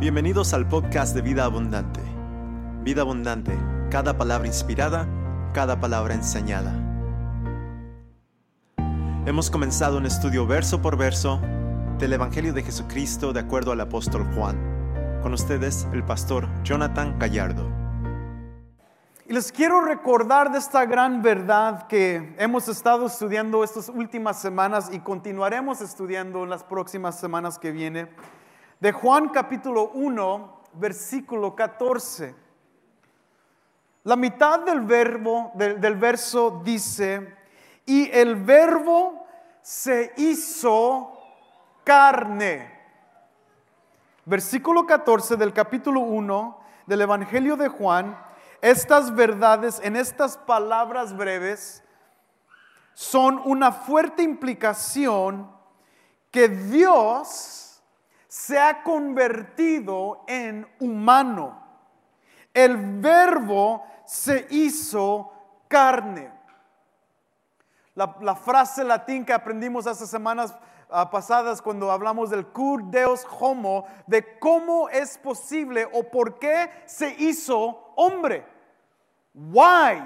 Bienvenidos al podcast de Vida Abundante. Vida Abundante, cada palabra inspirada, cada palabra enseñada. Hemos comenzado un estudio verso por verso del Evangelio de Jesucristo de acuerdo al apóstol Juan. Con ustedes, el pastor Jonathan Gallardo. Y les quiero recordar de esta gran verdad que hemos estado estudiando estas últimas semanas y continuaremos estudiando en las próximas semanas que vienen. De Juan capítulo 1, versículo 14. La mitad del verbo, del, del verso dice, y el verbo se hizo carne. Versículo 14 del capítulo 1 del Evangelio de Juan estas verdades en estas palabras breves son una fuerte implicación que Dios se ha convertido en humano. El verbo se hizo carne. La, frase latín que aprendimos hace semanas ah, pasadas cuando hablamos del cur deus homo, de cómo es posible o por qué se hizo hombre. Why?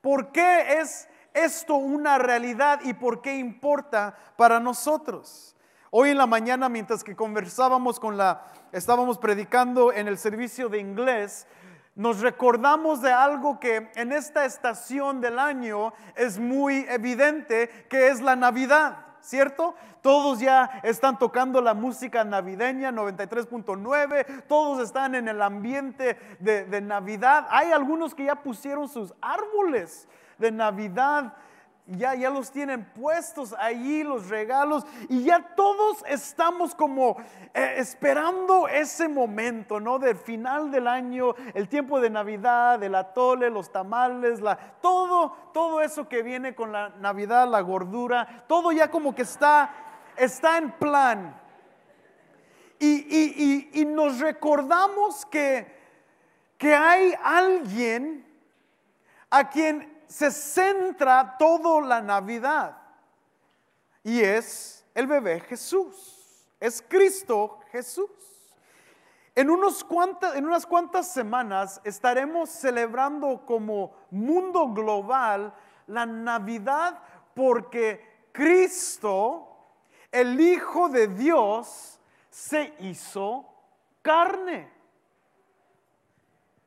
¿Por qué es esto una realidad y por qué importa para nosotros? Hoy en la mañana, mientras que conversábamos con la, estábamos predicando en el servicio de inglés, nos recordamos de algo que en esta estación del año es muy evidente, que es la Navidad. ¿cierto? Todos ya están tocando la música navideña 93.9, todos están en el ambiente de, de, Navidad. Hay algunos que ya pusieron sus árboles de Navidad ya, ya los tienen puestos allí, los regalos, y ya todos estamos como eh, esperando ese momento, ¿no? Del final del año, el tiempo de Navidad, el atole, los tamales, todo, todo eso que viene con la Navidad, la gordura, todo ya como que está, está en plan. Y, y, y nos recordamos que, que hay alguien a quien se centra toda la Navidad. Y es el bebé Jesús. Es Cristo Jesús. En, unos en unas cuantas semanas estaremos celebrando como mundo global la Navidad porque Cristo, el Hijo de Dios, se hizo carne.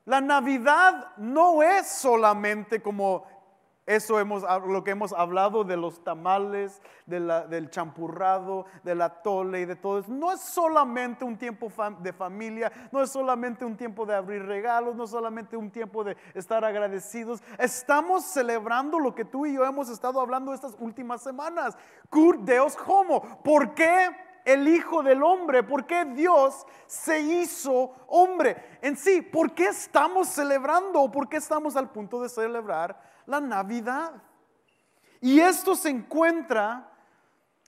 La Navidad no es solamente como eso hemos, lo que hemos hablado de los tamales, del champurrado, del atole y de todo eso. No es solamente un tiempo de familia, no es solamente un tiempo de abrir regalos, no es solamente un tiempo de estar agradecidos. Estamos celebrando lo que tú y yo hemos estado hablando estas últimas semanas. Cur Deus homo. ¿Por qué? el Hijo del Hombre? ¿Por qué Dios se hizo hombre? En sí, ¿por qué estamos celebrando por qué estamos al punto de celebrar la Navidad? Y esto se encuentra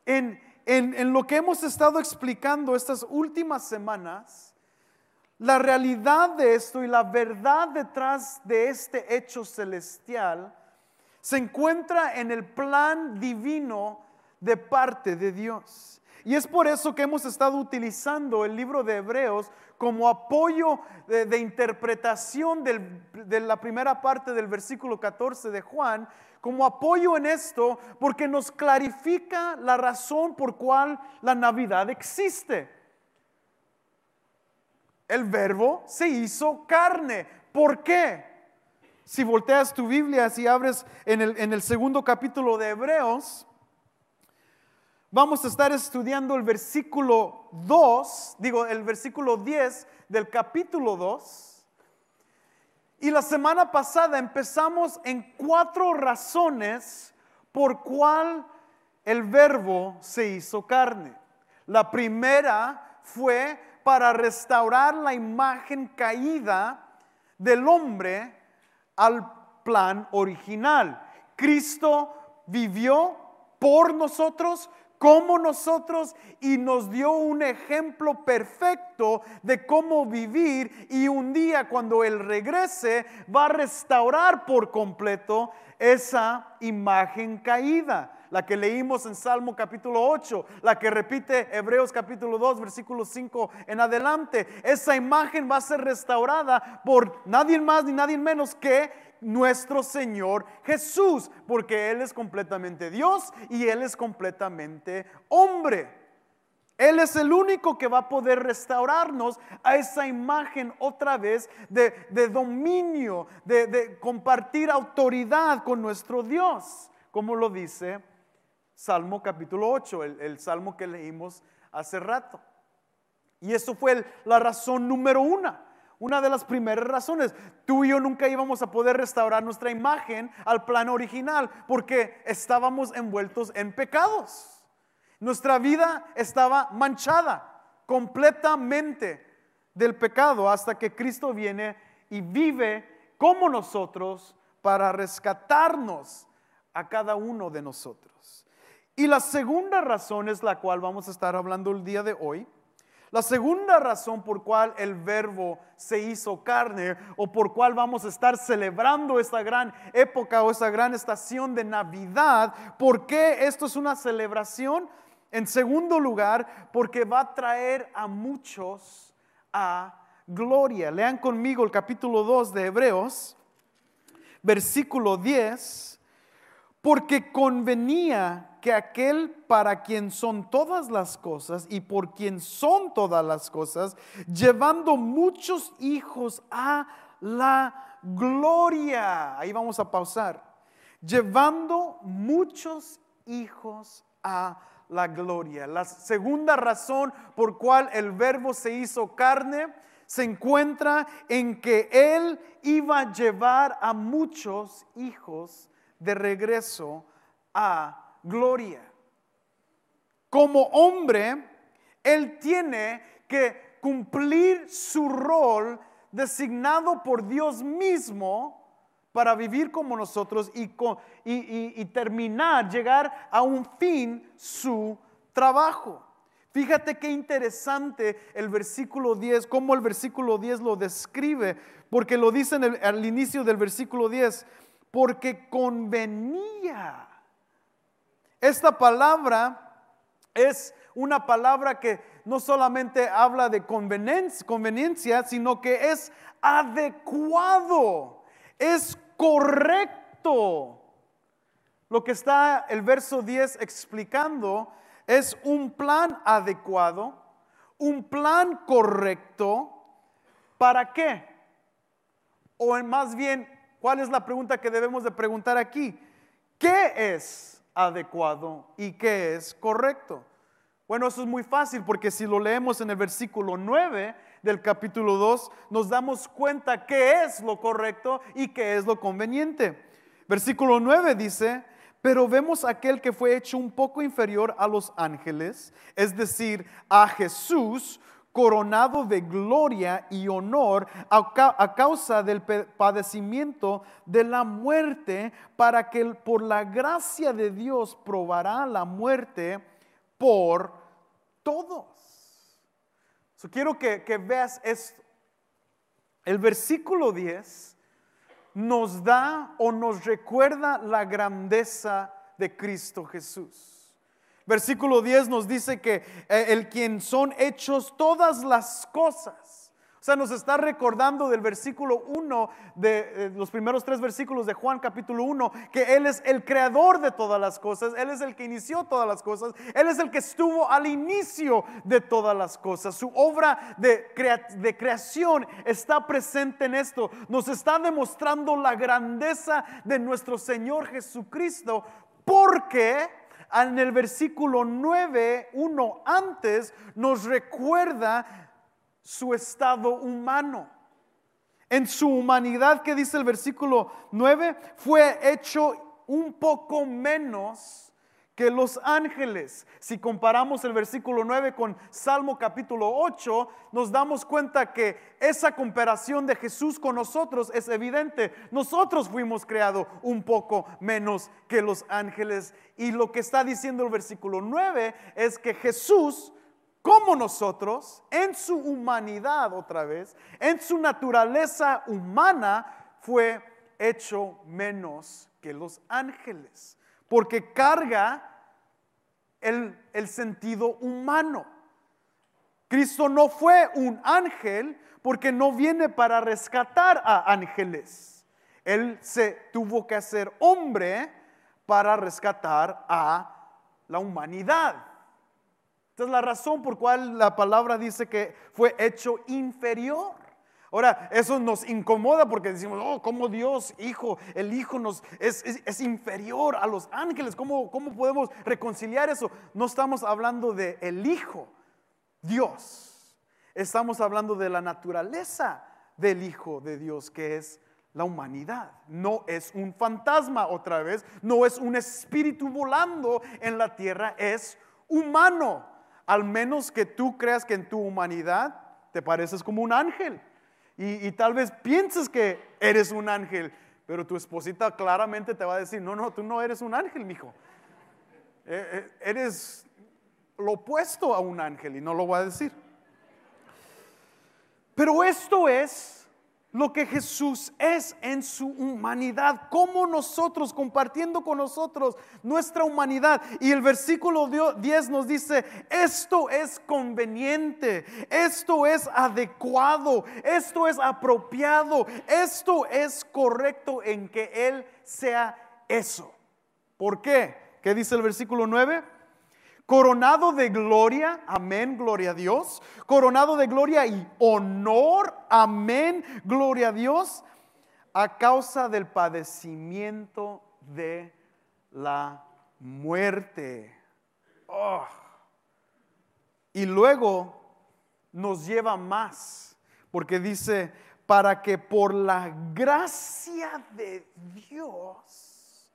en, en lo que hemos estado explicando estas últimas semanas. La realidad de esto y la verdad detrás de este hecho celestial se encuentra en el plan divino de parte de Dios. Y es por eso que hemos estado utilizando el libro de Hebreos como apoyo de, interpretación de la primera parte del versículo 14 de Juan, como apoyo en esto, porque nos clarifica la razón por cual la Navidad existe. El verbo se hizo carne. ¿Por qué? Si volteas tu Biblia, si abres en el, en el segundo capítulo de Hebreos, Vamos a estar estudiando el versículo 2, digo, el versículo 10 del capítulo 2. Y la semana pasada empezamos en cuatro razones por cual el verbo se hizo carne. La primera fue para restaurar la imagen caída del hombre al plan original. Cristo vivió por nosotros, como nosotros y nos dio un ejemplo perfecto de cómo vivir y un día cuando Él regrese va a restaurar por completo esa imagen caída. la que leímos en Salmo capítulo 8, la que repite Hebreos capítulo 2, versículo 5 en adelante. Esa imagen va a ser restaurada por nadie más ni nadie menos que nuestro Señor Jesús, porque Él es completamente Dios y Él es completamente hombre. Él es el único que va a poder restaurarnos a esa imagen otra vez de, dominio, de, compartir autoridad con nuestro Dios, como lo dice Salmo capítulo 8, el, el salmo que leímos hace rato. Y eso fue la razón número una. Una de las primeras razones, tú y yo nunca íbamos a poder restaurar nuestra imagen al plano original porque estábamos envueltos en pecados. Nuestra vida estaba manchada completamente del pecado hasta que Cristo viene y vive como nosotros para rescatarnos a cada uno de nosotros. Y la segunda razón es la cual vamos a estar hablando el día de hoy. La segunda razón por cual el verbo se hizo carne o por cual vamos a estar celebrando esta gran época o esta gran estación de Navidad, ¿por qué esto es una celebración? En segundo lugar, porque va a traer a muchos a gloria. Lean conmigo el capítulo 2 de Hebreos, versículo 10, porque convenía que aquel para quien son todas las cosas y por quien son todas las cosas, llevando muchos hijos a la gloria. Ahí vamos a pausar. Llevando muchos hijos a la gloria. La segunda razón por cual el verbo se hizo carne se encuentra en que Él iba a llevar a muchos hijos de regreso a gloria. Como hombre, Él tiene que cumplir su rol designado por Dios mismo para vivir como nosotros y, terminar, llegar a un fin su trabajo. Fíjate qué interesante el versículo 10, cómo el versículo 10 lo describe, porque lo dice al inicio del versículo 10, porque convenía. Esta palabra es una palabra que no solamente habla de conveniencia, sino que es adecuado es correcto. Lo que está el verso 10 explicando es un plan adecuado, un plan correcto. ¿Para qué? O más bien, ¿cuál es la pregunta que debemos de preguntar aquí? ¿Qué es adecuado y qué es correcto? Bueno, eso es muy fácil porque si lo leemos en el versículo 9, del capítulo 2 nos damos cuenta qué es lo correcto y qué es lo conveniente. Versículo 9 dice, pero vemos aquel que fue hecho un poco inferior a los ángeles, es decir, a Jesús, coronado de gloria y honor a, causa del padecimiento de la muerte, para que por la gracia de Dios probará la muerte por todos quiero que, que veas esto. El versículo 10 nos da o nos recuerda la grandeza de Cristo Jesús. Versículo 10 nos dice que eh, el quien son hechos todas las cosas o sea, nos está recordando del versículo 1, de eh, los primeros tres versículos de Juan capítulo 1, que Él es el creador de todas las cosas, Él es el que inició todas las cosas, Él es el que estuvo al inicio de todas las cosas. Su obra de, de creación está presente en esto. Nos está demostrando la grandeza de nuestro Señor Jesucristo, porque en el versículo 9, uno antes, nos recuerda su estado humano. En su humanidad, que dice el versículo 9, fue hecho un poco menos que los ángeles. Si comparamos el versículo 9 con Salmo capítulo 8, nos damos cuenta que esa comparación de Jesús con nosotros es evidente. Nosotros fuimos creados un poco menos que los ángeles. Y lo que está diciendo el versículo 9 es que Jesús como nosotros, en su humanidad otra vez, en su naturaleza humana, fue hecho menos que los ángeles. Porque carga el, el sentido humano. Cristo no fue un ángel porque no viene para rescatar a ángeles. Él se tuvo que hacer hombre para rescatar a la humanidad. Esta es la razón por cual la palabra dice que fue hecho inferior. Ahora, eso nos incomoda porque decimos, oh, como Dios, Hijo, el Hijo nos es, inferior a los ángeles. ¿Cómo, ¿Cómo, podemos reconciliar eso? No estamos hablando de el Hijo, Dios. Estamos hablando de la naturaleza del Hijo de Dios, que es la humanidad. No es un fantasma otra vez, no es un espíritu volando en la tierra, es humano al menos que tú creas que en tu humanidad te pareces como un ángel. Y, tal vez pienses que eres un ángel, pero tu esposita claramente te va a decir, no, no, tú no eres un ángel, mijo. Eh, eh, eres lo opuesto a un ángel y no lo voy a decir. Pero esto es lo que Jesús es en su humanidad, como nosotros, compartiendo con nosotros nuestra humanidad. Y el versículo 10 nos dice, esto es conveniente, esto es adecuado, esto es apropiado, esto es correcto en que Él sea eso. ¿Por qué? ¿Qué dice el versículo 9? Coronado de gloria, amén, gloria a Dios, coronado de gloria y honor, amén, gloria a Dios, a causa del padecimiento de la muerte. Oh. Y luego nos lleva más, porque dice, para que por la gracia de Dios,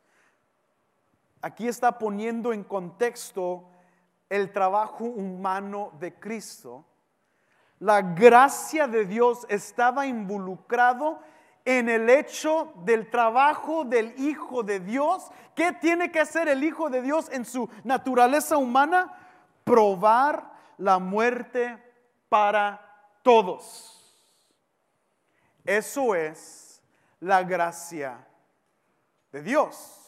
aquí está poniendo en contexto el trabajo humano de Cristo, la gracia de Dios estaba involucrado en el hecho del trabajo del Hijo de Dios. ¿Qué tiene que hacer el Hijo de Dios en su naturaleza humana? Probar la muerte para todos. Eso es la gracia de Dios.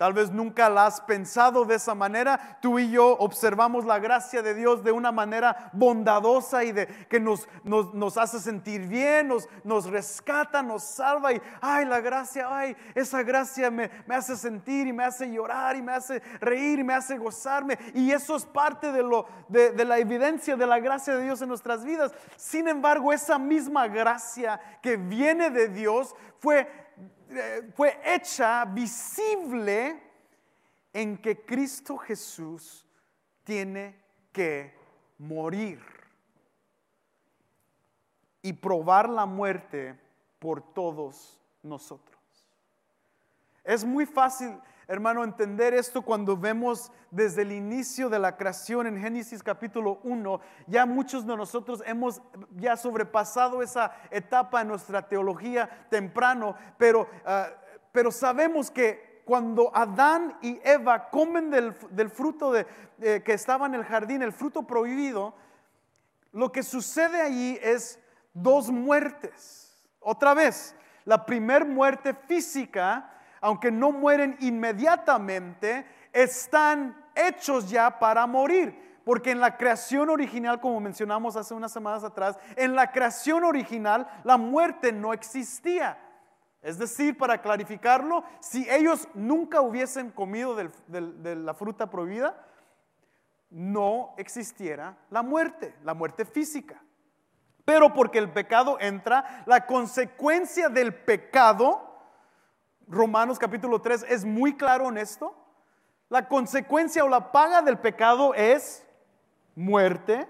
Tal vez nunca la has pensado de esa manera. Tú y yo observamos la gracia de Dios de una manera bondadosa y de que nos, hace sentir bien, nos, rescata, nos salva. Y, ay, la gracia, ay, esa gracia me, hace sentir y me hace llorar y me hace reír y me hace gozarme. Y eso es parte de, lo, de, la evidencia de la gracia de Dios en nuestras vidas. Sin embargo, esa misma gracia que viene de Dios fue fue hecha visible en que Cristo Jesús tiene que morir y probar la muerte por todos nosotros. Es muy fácil hermano, entender esto cuando vemos desde el inicio de la creación en Génesis capítulo 1, ya muchos de nosotros hemos ya sobrepasado esa etapa en nuestra teología temprano, pero, ah, pero sabemos que cuando Adán y Eva comen del, fruto de, que estaba en el jardín, el fruto prohibido, lo que sucede allí es dos muertes. Otra vez, la primer muerte física, aunque no mueren inmediatamente, están hechos ya para morir. Porque en la creación original, como mencionamos hace unas semanas atrás, en la creación original la muerte no existía. Es decir, para clarificarlo, si ellos nunca hubiesen comido de la fruta prohibida, no existiera la muerte, la muerte física. Pero porque el pecado entra, la consecuencia del pecado Romanos capítulo 3 es muy claro en esto. La consecuencia o la paga del pecado es muerte.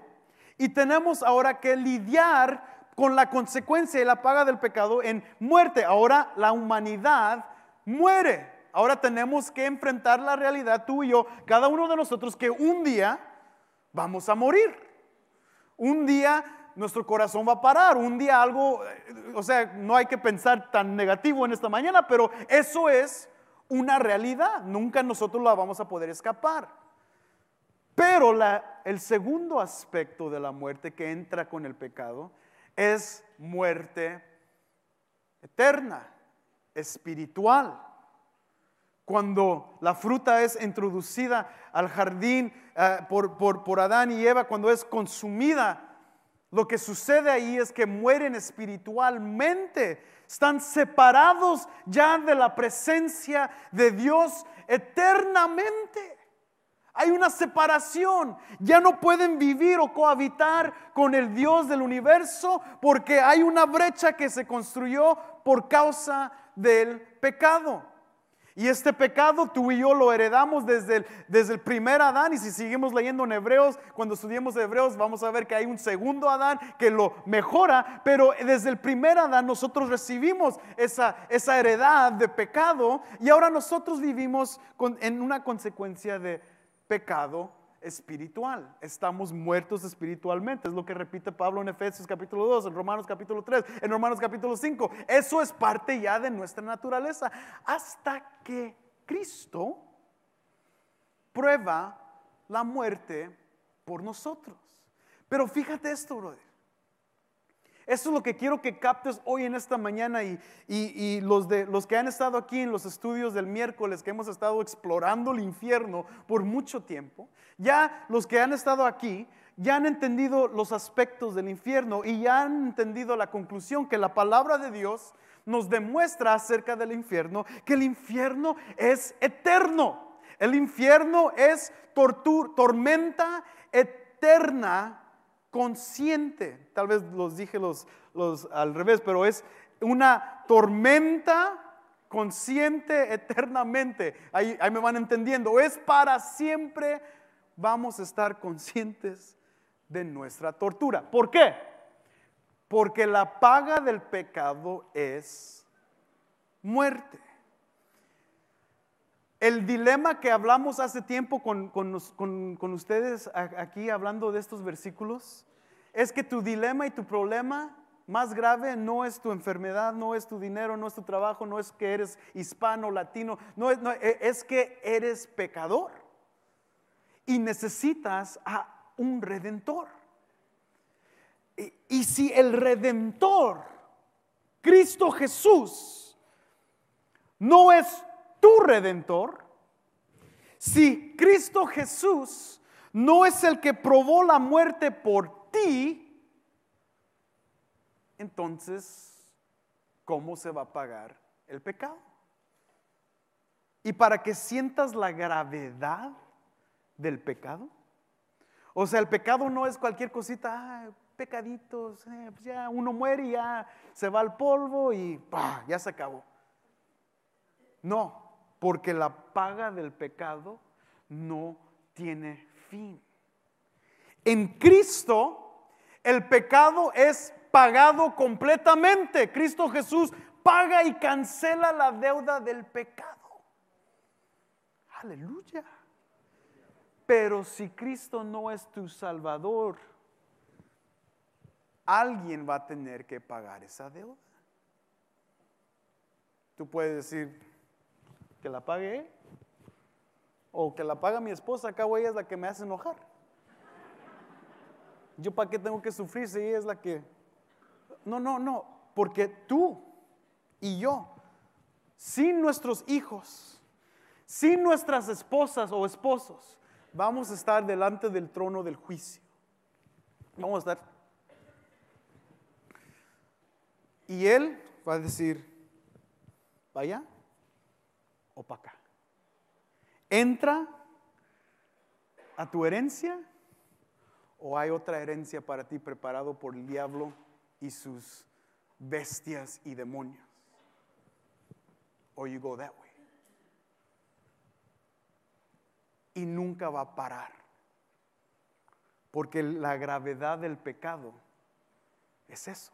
Y tenemos ahora que lidiar con la consecuencia y la paga del pecado en muerte. Ahora la humanidad muere. Ahora tenemos que enfrentar la realidad, tú y yo, cada uno de nosotros, que un día vamos a morir. Un día nuestro corazón va a parar. Un día algo, eh, o sea, no hay que pensar tan negativo en esta mañana, pero eso es una realidad. Nunca nosotros la vamos a poder escapar. Pero la, el segundo aspecto de la muerte que entra con el pecado es muerte eterna, espiritual. cuando la fruta es introducida al jardín eh, por, por, por Adán y Eva, cuando es consumida, lo que sucede ahí es que mueren espiritualmente, están separados ya de la presencia de Dios eternamente. Hay una separación. Ya no pueden vivir o cohabitar con el Dios del universo porque hay una brecha que se construyó por causa del pecado. Y este pecado tú y yo lo heredamos desde el, desde el primer Adán. Y si seguimos leyendo en Hebreos, cuando estudiemos Hebreos, vamos a ver que hay un segundo Adán que lo mejora. Pero desde el primer Adán nosotros recibimos esa, esa heredad de pecado. Y ahora nosotros vivimos en una consecuencia de pecado espiritual. Estamos muertos espiritualmente. Es lo que repite Pablo en Efesios capítulo 2, en Romanos capítulo 3, en Romanos capítulo 5. Eso es parte ya de nuestra naturaleza. Hasta que Cristo prueba la muerte por nosotros. Pero fíjate esto, brother. Eso es lo que quiero que captes hoy en esta mañana y, los, de, los que han estado aquí en los estudios del miércoles, que hemos estado explorando el infierno por mucho tiempo, ya los que han estado aquí ya han entendido los aspectos del infierno y ya han entendido la conclusión que la palabra de Dios nos demuestra acerca del infierno, que el infierno es eterno. El infierno es tormenta eterna consciente. Tal vez los dije los, los al revés, pero es una tormenta consciente eternamente. Ahí, ahí me van entendiendo. Es para siempre vamos a estar conscientes de nuestra tortura. ¿Por qué? Porque la paga del pecado es muerte. El dilema que hablamos hace tiempo con, ustedes aquí hablando de estos versículos es que tu dilema y tu problema más grave no es tu enfermedad, no es tu dinero, no es tu trabajo, no es que eres hispano, latino, no es, e, es que eres pecador y necesitas a un redentor. Y, y si el redentor, Cristo Jesús, no es tu redentor, si Cristo Jesús no es el que probó la muerte por ti, entonces, ¿cómo se va a pagar el pecado? Y para que sientas la gravedad del pecado, o sea, el pecado no es cualquier cosita, ah, pecaditos, eh, pues ya uno muere y ya se va al polvo y ya se acabó. No, porque la paga del pecado no tiene fin. En Cristo el pecado es pagado completamente. Cristo Jesús paga y cancela la deuda del pecado. Aleluya. Pero si Cristo no es tu Salvador, alguien va a tener que pagar esa deuda. Tú puedes decir, que la pague o que la paga mi esposa, acá ella es la que me hace enojar. Yo para qué tengo que sufrir si ella es la que... No, no, no, porque tú y yo, sin nuestros hijos, sin nuestras esposas o esposos, vamos a estar delante del trono del juicio. Vamos a estar. Y él va a decir, vaya, opaca. ¿Entra a tu herencia o hay otra herencia para ti preparado por el diablo y sus bestias y demonios? Or you go that way. Y nunca va a parar. Porque la gravedad del pecado es eso.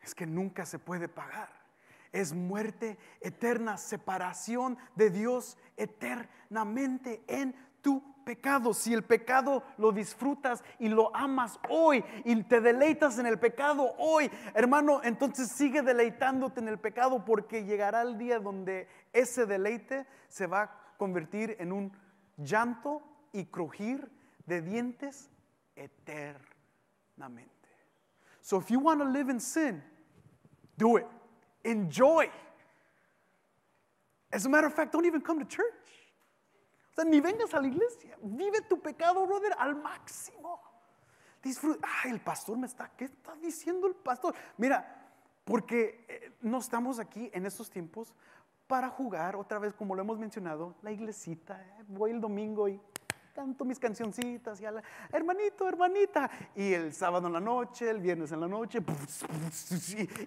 Es que nunca se puede pagar es muerte eterna, separación de Dios eternamente en tu pecado. Si el pecado lo disfrutas y lo amas hoy y te deleitas en el pecado hoy, hermano, entonces sigue deleitándote en el pecado porque llegará el día donde ese deleite se va a convertir en un llanto y crujir de dientes eternamente. So if you want to live in sin, do it enjoy. As a matter of fact, don't even come to church. O sea, ni vengas a la iglesia. Vive tu pecado, brother, al máximo. Disfruta. Ay, el pastor me está. ¿Qué está diciendo el pastor? Mira, porque eh, no estamos aquí en estos tiempos para jugar, otra vez, como lo hemos mencionado, la iglesita. eh, Voy el domingo y canto mis cancioncitas y a la, hermanito, hermanita. Y el sábado en la noche, el viernes en la noche,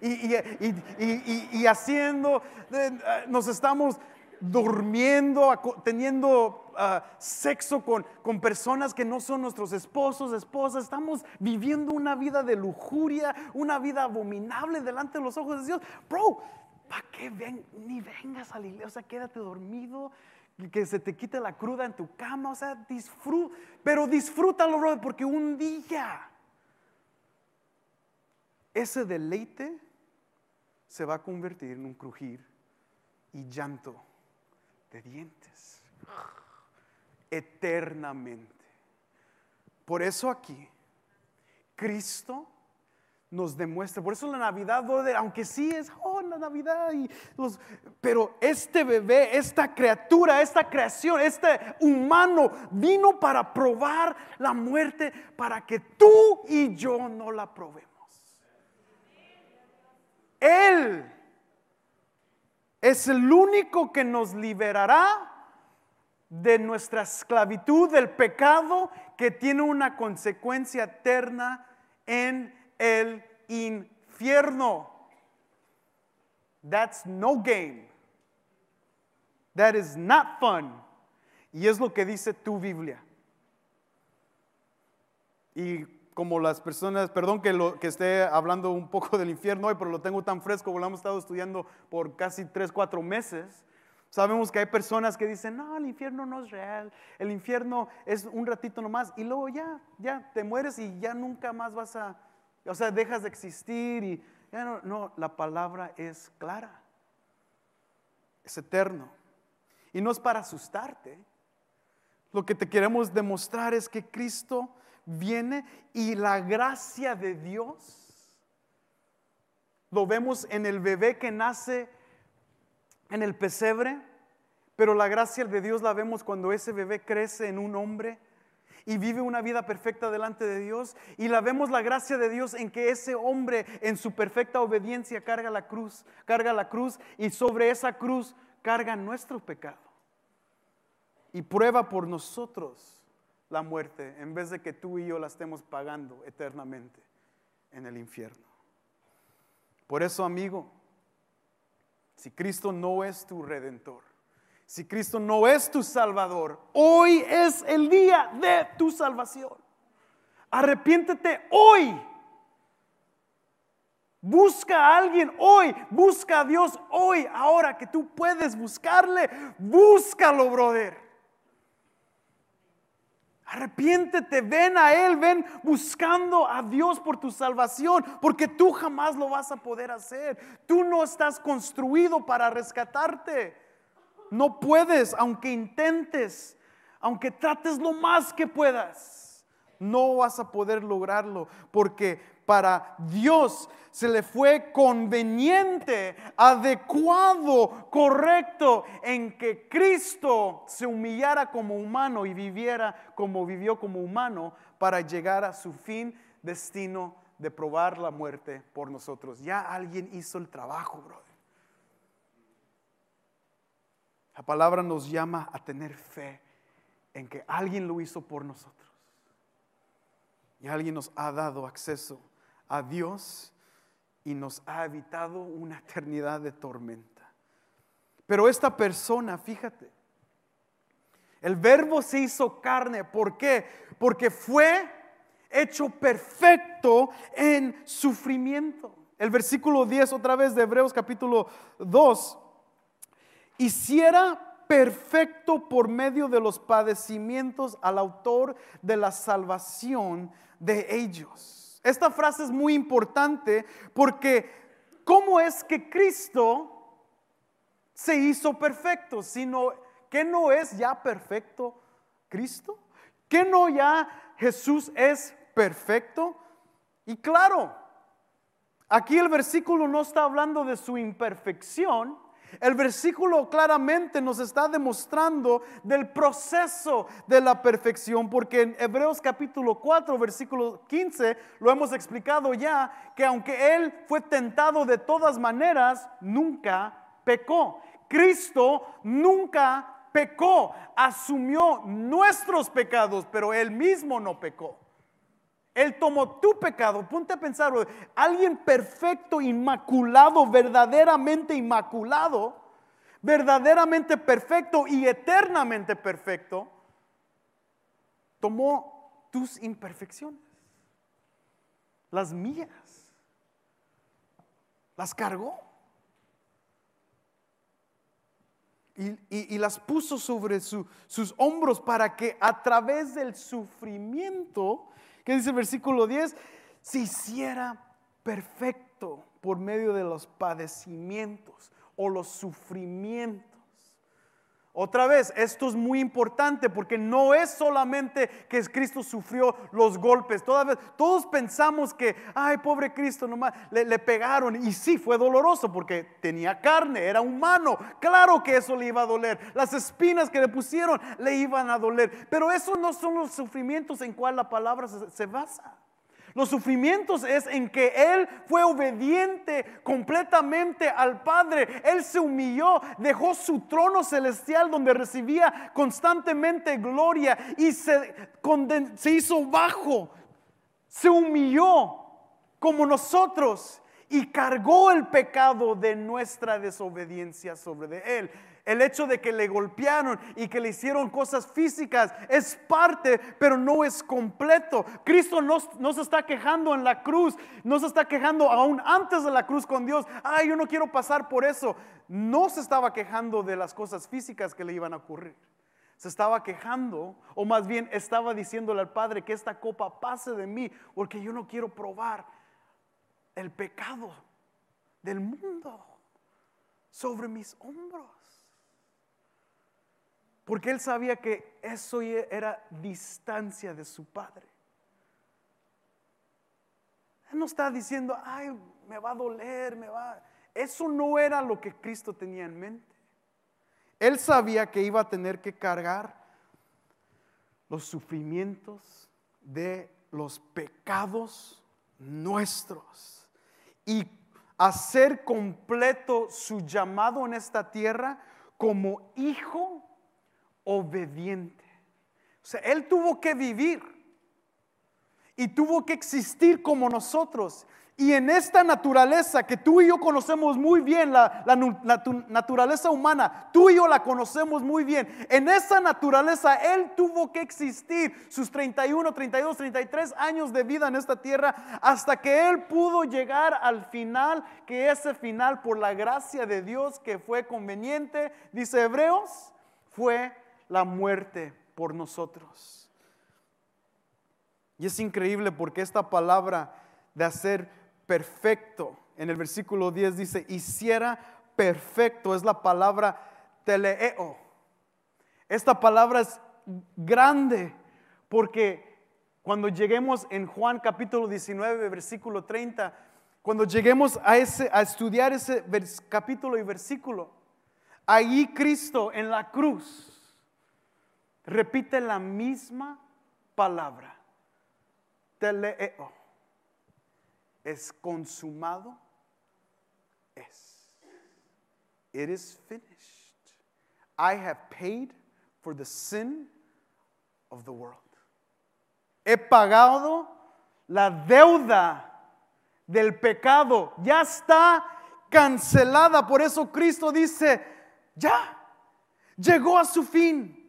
y, y- y- y- haciendo, eh, nos estamos durmiendo, teniendo ah, sexo con, con personas que no son nuestros esposos, esposas. Estamos viviendo una vida de lujuria, una vida abominable delante de los ojos de Dios. Bro, ¿para qué ven? Ni vengas a la iglesia, o sea, quédate dormido, que se te quite la cruda en tu cama, o sea, disfruta, pero disfrútalo, bro, porque un día ese deleite se va a convertir en un crujir y llanto de dientes eternamente. Por eso aquí, Cristo nos demuestra, por eso la Navidad, aunque sí es, oh, la Navidad, y los, pero este bebé, esta criatura, esta creación, este humano vino para probar la muerte, para que tú y yo no la probemos. Él es el único que nos liberará de nuestra esclavitud, del pecado que tiene una consecuencia eterna en el infierno. That's no game. That is not fun. Y es lo que dice tu Biblia. Y como las personas, perdón que, esté hablando un poco del infierno hoy, pero lo tengo tan fresco, lo hemos estado estudiando por casi 3, 4 meses. Sabemos que hay personas que dicen, no, el infierno no es real, el infierno es un ratito nomás y luego ya, ya te mueres y ya nunca más vas a, o sea, dejas de existir y ya no, no, la palabra es clara, es eterno. Y no es para asustarte, lo que te queremos demostrar es que Cristo viene y la gracia de Dios lo vemos en el bebé que nace en el pesebre, pero la gracia de Dios la vemos cuando ese bebé crece en un hombre y vive una vida perfecta delante de Dios. Y la vemos la gracia de Dios en que ese hombre en su perfecta obediencia carga la cruz, carga la cruz y sobre esa cruz carga nuestro pecado. Y prueba por nosotros la muerte en vez de que tú y yo la estemos pagando eternamente en el infierno. Por eso, amigo, si Cristo no es tu redentor, si Cristo no es tu salvador, hoy es el día de tu salvación. Arrepiéntete hoy. Busca a alguien hoy, busca a Dios hoy, ahora que tú puedes buscarle, búscalo, brother. Arrepiéntete, ven a Él, ven buscando a Dios por tu salvación, porque tú jamás lo vas a poder hacer. Tú no estás construido para rescatarte. No puedes, aunque intentes, aunque trates lo más que puedas, no vas a poder lograrlo, porque para Dios se le fue conveniente, adecuado, correcto en que Cristo se humillara como humano y viviera como vivió como humano para llegar a su fin, destino de probar la muerte por nosotros. Ya alguien hizo el trabajo, brother. La palabra nos llama a tener fe en que alguien lo hizo por nosotros. Y alguien nos ha dado acceso a Dios y nos ha evitado una eternidad de tormenta. Pero esta persona, fíjate, el verbo se hizo carne. ¿Por qué? Porque fue hecho perfecto en sufrimiento. El versículo 10 otra vez de Hebreos capítulo 2 hiciera perfecto por medio de los padecimientos al autor de la salvación de ellos. Esta frase es muy importante porque ¿cómo es que Cristo se hizo perfecto? Sino que no es ya perfecto Cristo, que no ya Jesús es perfecto. Y claro, aquí el versículo no está hablando de su imperfección, El versículo claramente nos está demostrando del proceso de la perfección, porque en Hebreos capítulo 4, versículo 15, lo hemos explicado ya, que aunque Él fue tentado de todas maneras, nunca pecó. Cristo nunca pecó, asumió nuestros pecados, pero Él mismo no pecó. Él tomó tu pecado. Ponte a pensar, alguien perfecto, inmaculado, verdaderamente inmaculado, verdaderamente perfecto y eternamente perfecto, tomó tus imperfecciones, las mías, las cargó. Y, las puso sobre sus hombros para que a través del sufrimiento ¿Qué dice el versículo 10? Se hiciera perfecto por medio de los padecimientos o los sufrimientos. Otra vez, esto es muy importante porque no es solamente que Cristo sufrió los golpes. Todos pensamos que, ay, pobre Cristo, nomás le, le, pegaron. Y sí, fue doloroso porque tenía carne, era humano. Claro que eso le iba a doler. Las espinas que le pusieron le iban a doler. Pero esos no son los sufrimientos en cual la palabra se basa. Los sufrimientos es en que Él fue obediente completamente al Padre. Él se humilló, dejó su trono celestial donde recibía constantemente gloria y se, hizo bajo, se humilló como nosotros y cargó el pecado de nuestra desobediencia sobre de Él. El hecho de que le golpearon y que le hicieron cosas físicas es parte, pero no es completo. Cristo no, se está quejando en la cruz, no se está quejando aún antes de la cruz con Dios. Ay, yo no quiero pasar por eso. No se estaba quejando de las cosas físicas que le iban a ocurrir. Se estaba quejando, o más bien estaba diciéndole al Padre que esta copa pase de mí, porque yo no quiero probar el pecado del mundo sobre mis hombros. Porque él sabía que eso era distancia de su padre. Él no está diciendo, ay, me va a doler, me va. Eso no era lo que Cristo tenía en mente. Él sabía que iba a tener que cargar los sufrimientos de los pecados nuestros y hacer completo su llamado en esta tierra como hijo obediente. O sea, él tuvo que vivir y tuvo que existir como nosotros. Y en esta naturaleza que tú y yo conocemos muy bien, la, naturaleza humana, tú y yo la conocemos muy bien. En esa naturaleza Él tuvo que existir sus 31, 32, 33 años de vida en esta tierra hasta que Él pudo llegar al final, que ese final por la gracia de Dios que fue conveniente, dice Hebreos, fue la muerte por nosotros. Y es increíble porque esta palabra de hacer perfecto, en el versículo 10 dice, hiciera perfecto, es la palabra teleo. Esta palabra es grande porque cuando lleguemos en Juan capítulo 19, versículo 30, cuando lleguemos a, ese, a estudiar ese capítulo y versículo, ahí Cristo en la cruz, repite la misma palabra. Teleo. Es consumado. Es. It is finished. I have paid for the sin of the world. He pagado la deuda del pecado. Ya está cancelada. Por eso Cristo dice, ya, llegó a su fin.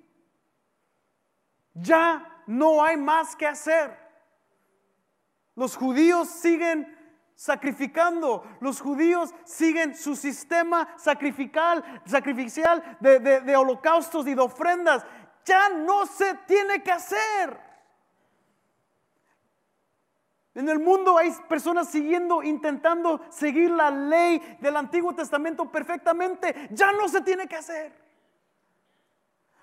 Ya no hay más que hacer. Los judíos siguen sacrificando. Los judíos siguen su sistema sacrificial, sacrificial de, de, holocaustos y de ofrendas. Ya no se tiene que hacer. En el mundo hay personas siguiendo, intentando seguir la ley del Antiguo Testamento perfectamente. Ya no se tiene que hacer.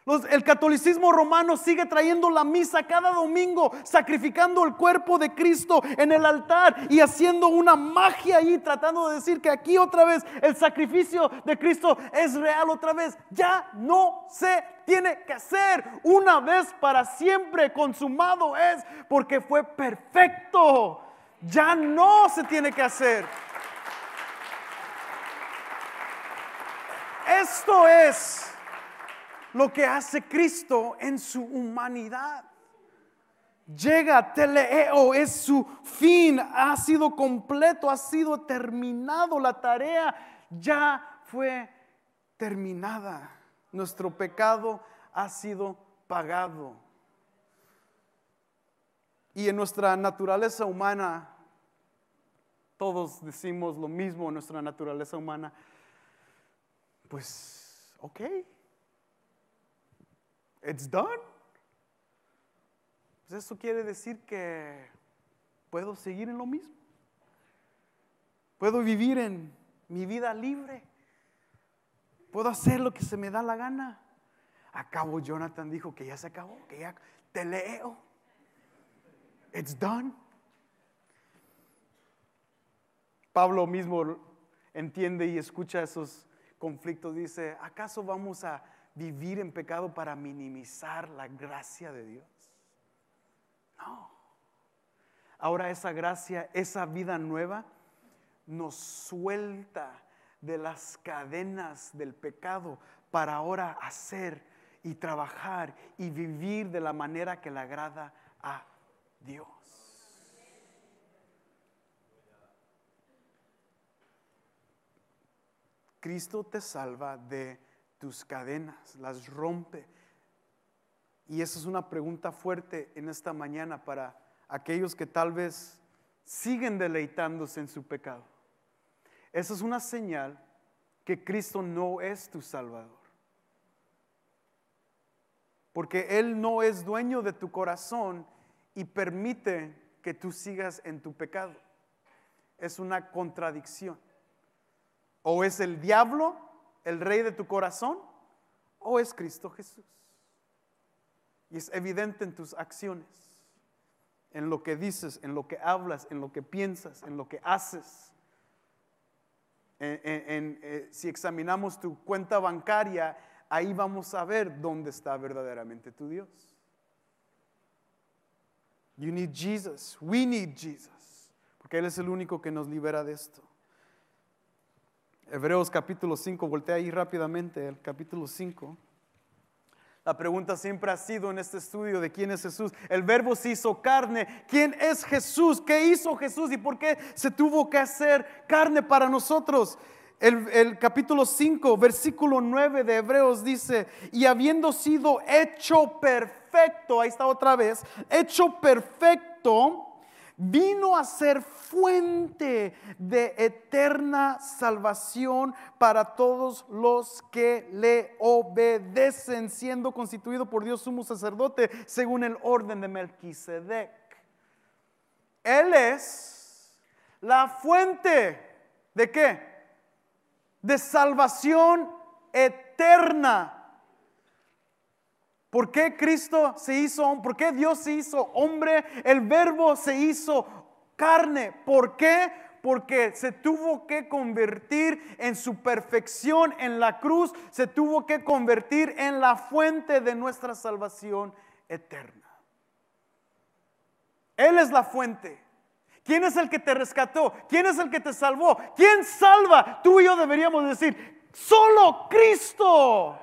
El catolicismo romano sigue trayendo la misa cada domingo, sacrificando el cuerpo de Cristo en el altar y haciendo una magia ahí, tratando de decir que aquí otra vez el sacrificio de Cristo es real otra vez. Ya no se tiene que hacer una vez para siempre, consumado es, porque fue perfecto. Ya no se tiene que hacer. Esto es lo que hace Cristo en su humanidad. Llega, teleo, es su fin, ha sido completo, ha sido terminado, la tarea ya fue terminada. Nuestro pecado ha sido pagado. Y en nuestra naturaleza humana, todos decimos lo mismo en nuestra naturaleza humana, pues, ok, it's done. Pues eso quiere decir que puedo seguir en lo mismo. Puedo vivir en mi vida libre. Puedo hacer lo que se me da la gana. Acabo, Jonathan dijo que ya se acabó, que ya te leo. It's done. Pablo mismo entiende y escucha esos conflictos. Dice, ¿acaso vamos a vivir en pecado para minimizar la gracia de Dios? No. Ahora esa gracia, esa vida nueva, nos suelta de las cadenas del pecado para ahora hacer y trabajar y vivir de la manera que le agrada a Dios. Cristo te salva de tus cadenas, las rompe. Y esa es una pregunta fuerte en esta mañana para aquellos que tal vez siguen deleitándose en su pecado. Esa es una señal que Cristo no es tu Salvador. Porque Él no es dueño de tu corazón y permite que tú sigas en tu pecado. Es una contradicción. O es el diablo el rey de tu corazón o es Cristo Jesús. Y es evidente en tus acciones, en lo que dices, en lo que hablas, en lo que piensas, en lo que haces. Eh, si examinamos tu cuenta bancaria, ahí vamos a ver dónde está verdaderamente tu Dios. You need Jesus. We need Jesus. Porque Él es el único que nos libera de esto. Hebreos capítulo 5, voltea ahí rápidamente, el capítulo 5. La pregunta siempre ha sido en este estudio de quién es Jesús. El verbo se hizo carne. ¿Quién es Jesús? ¿Qué hizo Jesús y por qué se tuvo que hacer carne para nosotros? El, el capítulo 5, versículo 9 de Hebreos dice, y habiendo sido hecho perfecto, ahí está otra vez, hecho perfecto, vino a ser fuente de eterna salvación para todos los que le obedecen, siendo constituido por Dios sumo sacerdote según el orden de Melquisedec. Él es la fuente de qué? De salvación eterna. ¿Por qué Cristo se hizo, por qué Dios se hizo hombre? El verbo se hizo carne. ¿Por qué? Porque se tuvo que convertir en su perfección en la cruz, se tuvo que convertir en la fuente de nuestra salvación eterna. Él es la fuente. ¿Quién es el que te rescató? ¿Quién es el que te salvó? ¿Quién salva? Tú y yo deberíamos decir, solo Cristo.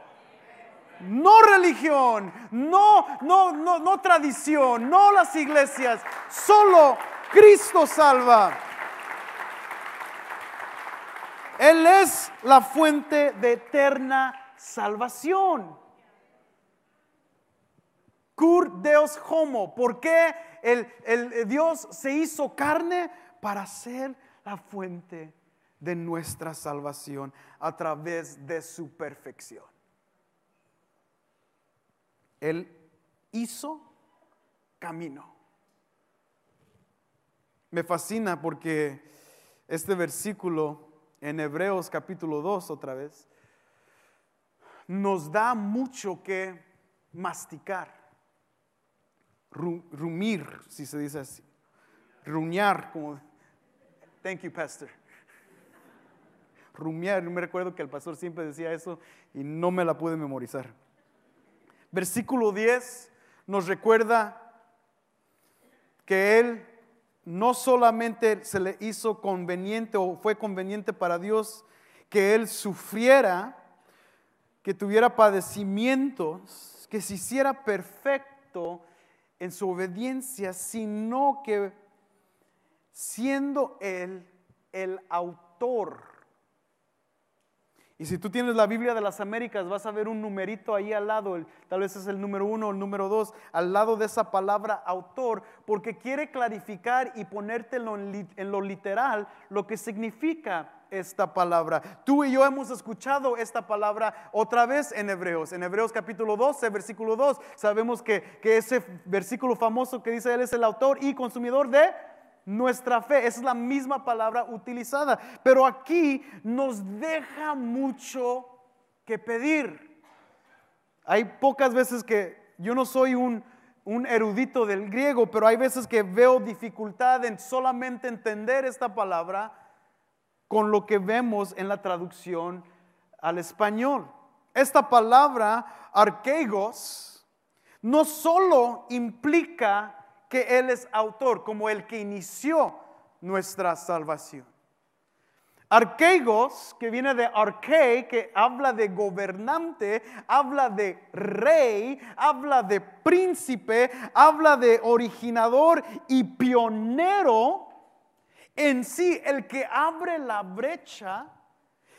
No religión, no, no, no, no tradición, no las iglesias, solo Cristo salva. Él es la fuente de eterna salvación. Cur Deus homo. ¿Por qué el, el Dios se hizo carne? Para ser la fuente de nuestra salvación a través de su perfección. Él hizo camino. Me fascina porque este versículo en Hebreos capítulo 2 otra vez nos da mucho que masticar, ru- rumir, si se dice así, ruñar, como, thank you, pastor. Rumiar, me recuerdo que el pastor siempre decía eso y no me la pude memorizar. Versículo 10 nos recuerda que Él no solamente se le hizo conveniente o fue conveniente para Dios que Él sufriera, que tuviera padecimientos, que se hiciera perfecto en su obediencia, sino que siendo Él el autor y si tú tienes la Biblia de las Américas, vas a ver un numerito ahí al lado, tal vez es el número uno o el número dos, al lado de esa palabra autor, porque quiere clarificar y ponértelo en lo literal lo que significa esta palabra. Tú y yo hemos escuchado esta palabra otra vez en Hebreos. En Hebreos capítulo 12, versículo 2, sabemos que, que ese versículo famoso que dice Él es el autor y consumidor de nuestra fe. Esa es la misma palabra utilizada. Pero aquí nos deja mucho que pedir. Hay pocas veces que yo no soy un, erudito del griego, pero hay veces que veo dificultad en solamente entender esta palabra con lo que vemos en la traducción al español. Esta palabra, arqueigos, no solo implica que Él es autor, como el que inició nuestra salvación. Arqueigos, que viene de arque, que habla de gobernante, habla de rey, habla de príncipe, habla de originador y pionero, en sí el que abre la brecha,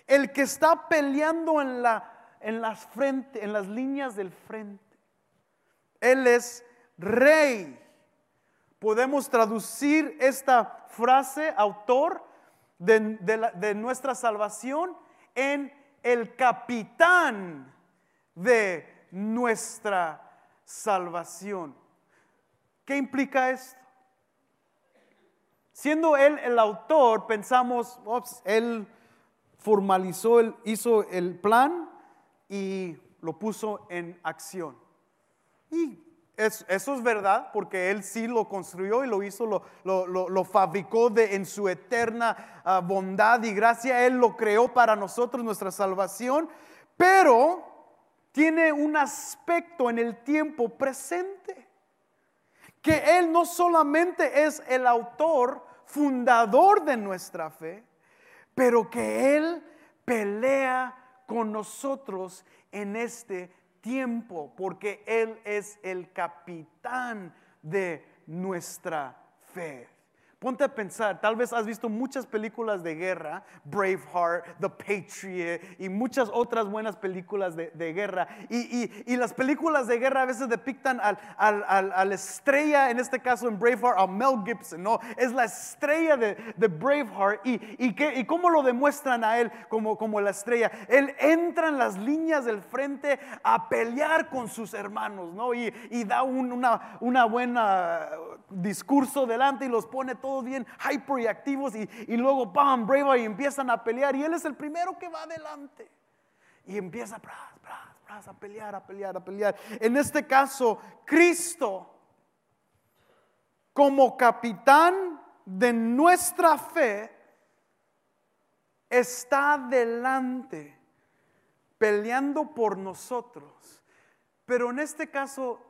el que está peleando en, la, en, las, frente, en las líneas del frente. Él es rey. Podemos traducir esta frase, autor, de, nuestra salvación en el capitán de nuestra salvación. ¿Qué implica esto? Siendo él el autor, pensamos, "Ops, él formalizó, hizo el plan y lo puso en acción. Y es- eso es verdad, porque Él sí lo construyó y lo hizo, lo, lo- lo- lo fabricó de, en su eterna ah, bondad y gracia. Él lo creó para nosotros, nuestra salvación, pero tiene un aspecto en el tiempo presente. Que Él no solamente es el autor, fundador de nuestra fe, pero que Él pelea con nosotros en este tiempo, porque Él es el capitán de nuestra fe. Ponte a pensar, tal vez has visto muchas películas de guerra, Braveheart, The Patriot y muchas otras buenas películas de, de guerra. Y, y- y las películas de guerra a veces depictan al, al- al- a la estrella, en este caso en Braveheart, a Mel Gibson, ¿no? Es la estrella de, de Braveheart. ¿Y, y, y cómo lo demuestran a él como, como la estrella? Él entra en las líneas del frente a pelear con sus hermanos, ¿no? Y, da un una, una buena discurso delante y los pone todos bien hyper y activos y, luego, ¡pam!, Braveheart y empiezan a pelear y él es el primero que va adelante. Y empieza a pelear, a pelear, a pelear. En este caso, Cristo, como capitán de nuestra fe, está adelante peleando por nosotros. Pero en este caso,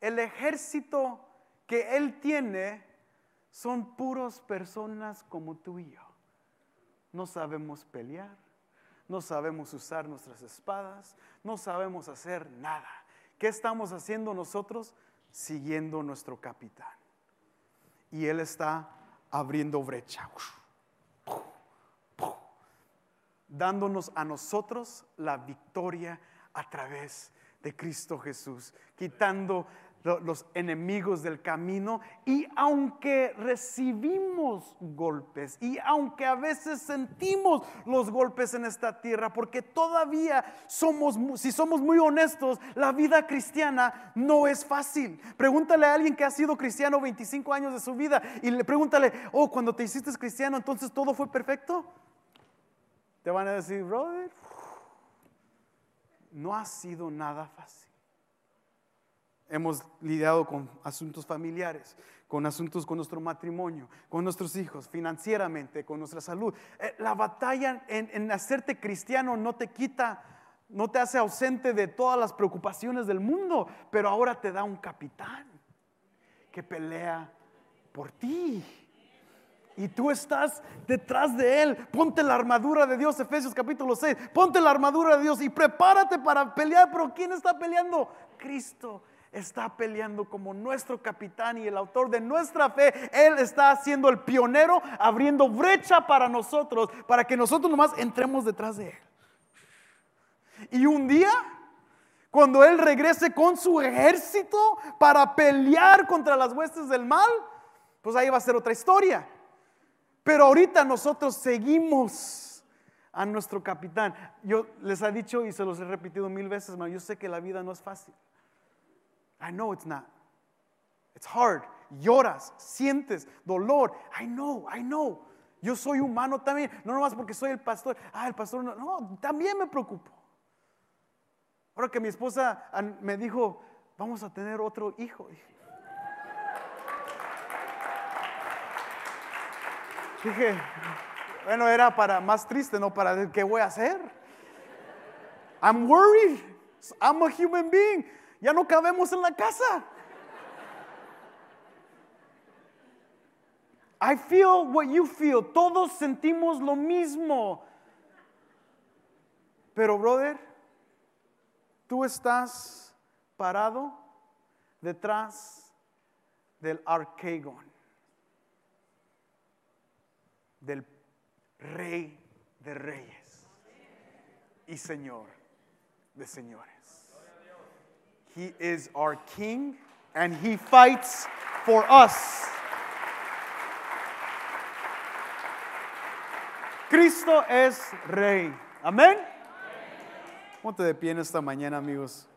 el ejército que Él tiene son puros personas como tú y yo. No sabemos pelear, no sabemos usar nuestras espadas, no sabemos hacer nada. ¿Qué estamos haciendo nosotros? Siguiendo nuestro capitán. Y Él está abriendo brecha, dándonos a nosotros la victoria a través de Cristo Jesús, quitando los enemigos del camino y aunque recibimos golpes y aunque a veces sentimos los golpes en esta tierra, porque todavía somos, si somos muy honestos, la vida cristiana no es fácil. Pregúntale a alguien que ha sido cristiano 25 años de su vida y le pregúntale, oh, cuando te hiciste cristiano, entonces todo fue perfecto. Te van a decir, brother, no ha sido nada fácil. Hemos lidiado con asuntos familiares, con asuntos con nuestro matrimonio, con nuestros hijos, financieramente, con nuestra salud. Eh, la batalla en, en hacerte cristiano no te quita, no te hace ausente de todas las preocupaciones del mundo, pero ahora te da un capitán que pelea por ti. Y tú estás detrás de Él. Ponte la armadura de Dios, Efesios capítulo 6. Ponte la armadura de Dios y prepárate para pelear. Pero ¿quién está peleando? Cristo está peleando como nuestro capitán y el autor de nuestra fe. Él está siendo el pionero, abriendo brecha para nosotros, para que nosotros nomás entremos detrás de Él. Y un día, cuando Él regrese con su ejército para pelear contra las huestes del mal, pues ahí va a ser otra historia. Pero ahorita nosotros seguimos a nuestro capitán. Yo les he dicho y se los he repetido mil veces, yo sé que la vida no es fácil. I know it's not. It's hard. Lloras, sientes dolor. I know, I know. Yo soy humano también. No nomás porque soy el pastor. Ah, el pastor no. No, también me preocupo. Ahora que mi esposa me dijo, vamos a tener otro hijo. Dije, bueno, era para más triste, no para qué voy a hacer. I'm worried. I'm a human being. Ya no cabemos en la casa. I feel what you feel. Todos sentimos lo mismo. Pero, brother, tú estás parado detrás del arquegón, del rey de reyes y señor de señores. He is our King and He fights for us. Cristo es Rey. Amén. Ponte de pie en esta mañana, amigos.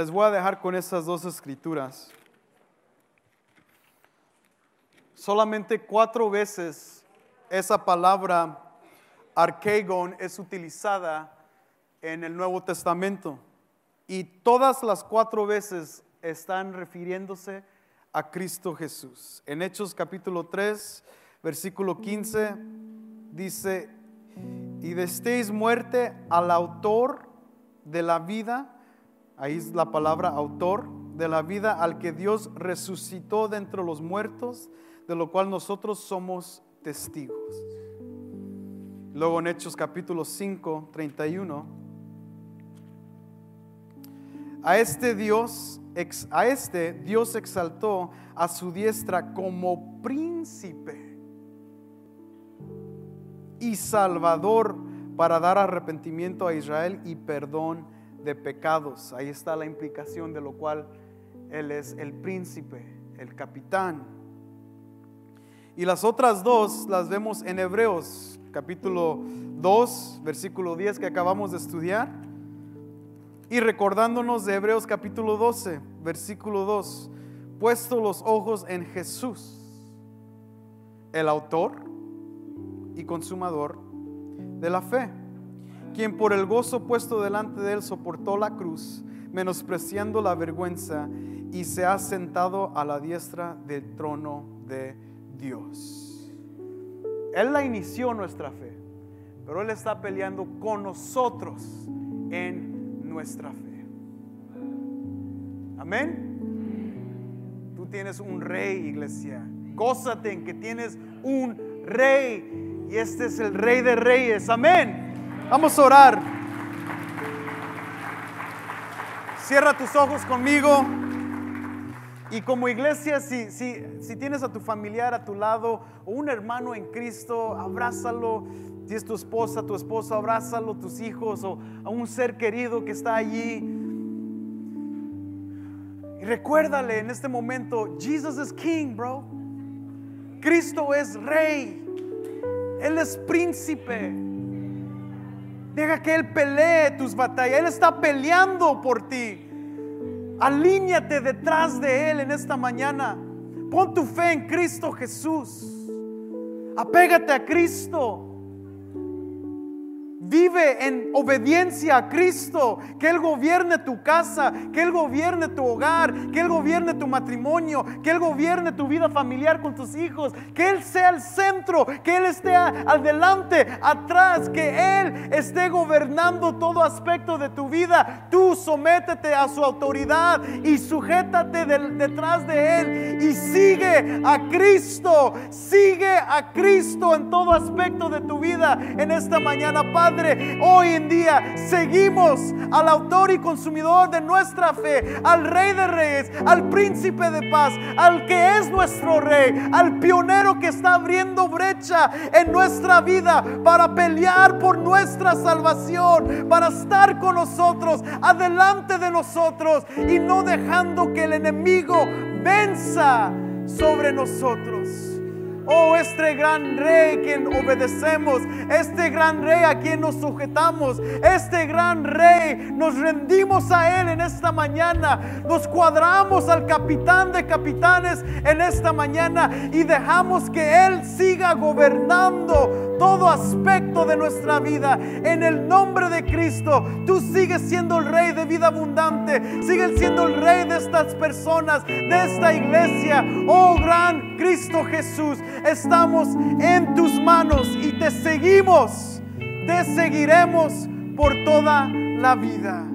Les voy a dejar con esas dos escrituras. Solamente cuatro veces esa palabra arkegon es utilizada en el Nuevo Testamento y todas las cuatro veces están refiriéndose a Cristo Jesús. En Hechos capítulo 3, versículo 15, dice, y destéis muerte al autor de la vida Ahí es la palabra autor de la vida al que Dios resucitó de entre los muertos, de lo cual nosotros somos testigos. Luego en Hechos capítulo 5, 31. A este Dios, a este Dios exaltó a su diestra como príncipe y salvador para dar arrepentimiento a Israel y perdón de pecados. Ahí está la implicación de lo cual Él es el príncipe, el capitán. Y las otras dos las vemos en Hebreos capítulo 2, versículo 10 que acabamos de estudiar. Y recordándonos de Hebreos capítulo 12, versículo 2, puesto los ojos en Jesús, el autor y consumador de la fe quien por el gozo puesto delante de él soportó la cruz, menospreciando la vergüenza, y se ha sentado a la diestra del trono de Dios. Él la inició nuestra fe, pero Él está peleando con nosotros en nuestra fe. Amén. Tú tienes un rey, iglesia. Gózate en que tienes un rey. Y este es el rey de reyes. Amén. Vamos a orar. Cierra tus ojos conmigo. Y como iglesia, si, si, si, tienes a tu familiar a tu lado o un hermano en Cristo, abrázalo. Si es tu esposa, tu esposo, abrázalo, tus hijos o a un ser querido que está allí. Y recuérdale en este momento, Jesus is King, bro. Cristo es Rey. Él es príncipe. Deja que Él pelee tus batallas. Él está peleando por ti. Alíñate detrás de Él en esta mañana. Pon tu fe en Cristo Jesús. Apégate a Cristo. Vive en obediencia a Cristo, que Él gobierne tu casa, que Él gobierne tu hogar, que Él gobierne tu matrimonio, que Él gobierne tu vida familiar con tus hijos, que Él sea el centro, que Él esté adelante, atrás, que Él esté gobernando todo aspecto de tu vida. Tú sométete a su autoridad y sujétate detrás de Él y sigue a Cristo, sigue a Cristo en todo aspecto de tu vida en esta mañana, Hoy en día seguimos al autor y consumidor de nuestra fe, al Rey de Reyes, al Príncipe de Paz, al que es nuestro Rey, al pionero que está abriendo brecha en nuestra vida para pelear por nuestra salvación, para estar con nosotros, adelante de nosotros y no dejando que el enemigo venza sobre nosotros. Oh, este gran rey a quien obedecemos, este gran rey a quien nos sujetamos, este gran rey, nos rendimos a él en esta mañana, nos cuadramos al capitán de capitanes en esta mañana y dejamos que él siga gobernando todo aspecto de nuestra vida. En el nombre de Cristo, tú sigues siendo el rey de vida abundante, sigues siendo el rey de estas personas, de esta iglesia. Oh, gran Cristo Jesús estamos en tus manos y te seguimos, te seguiremos por toda la vida.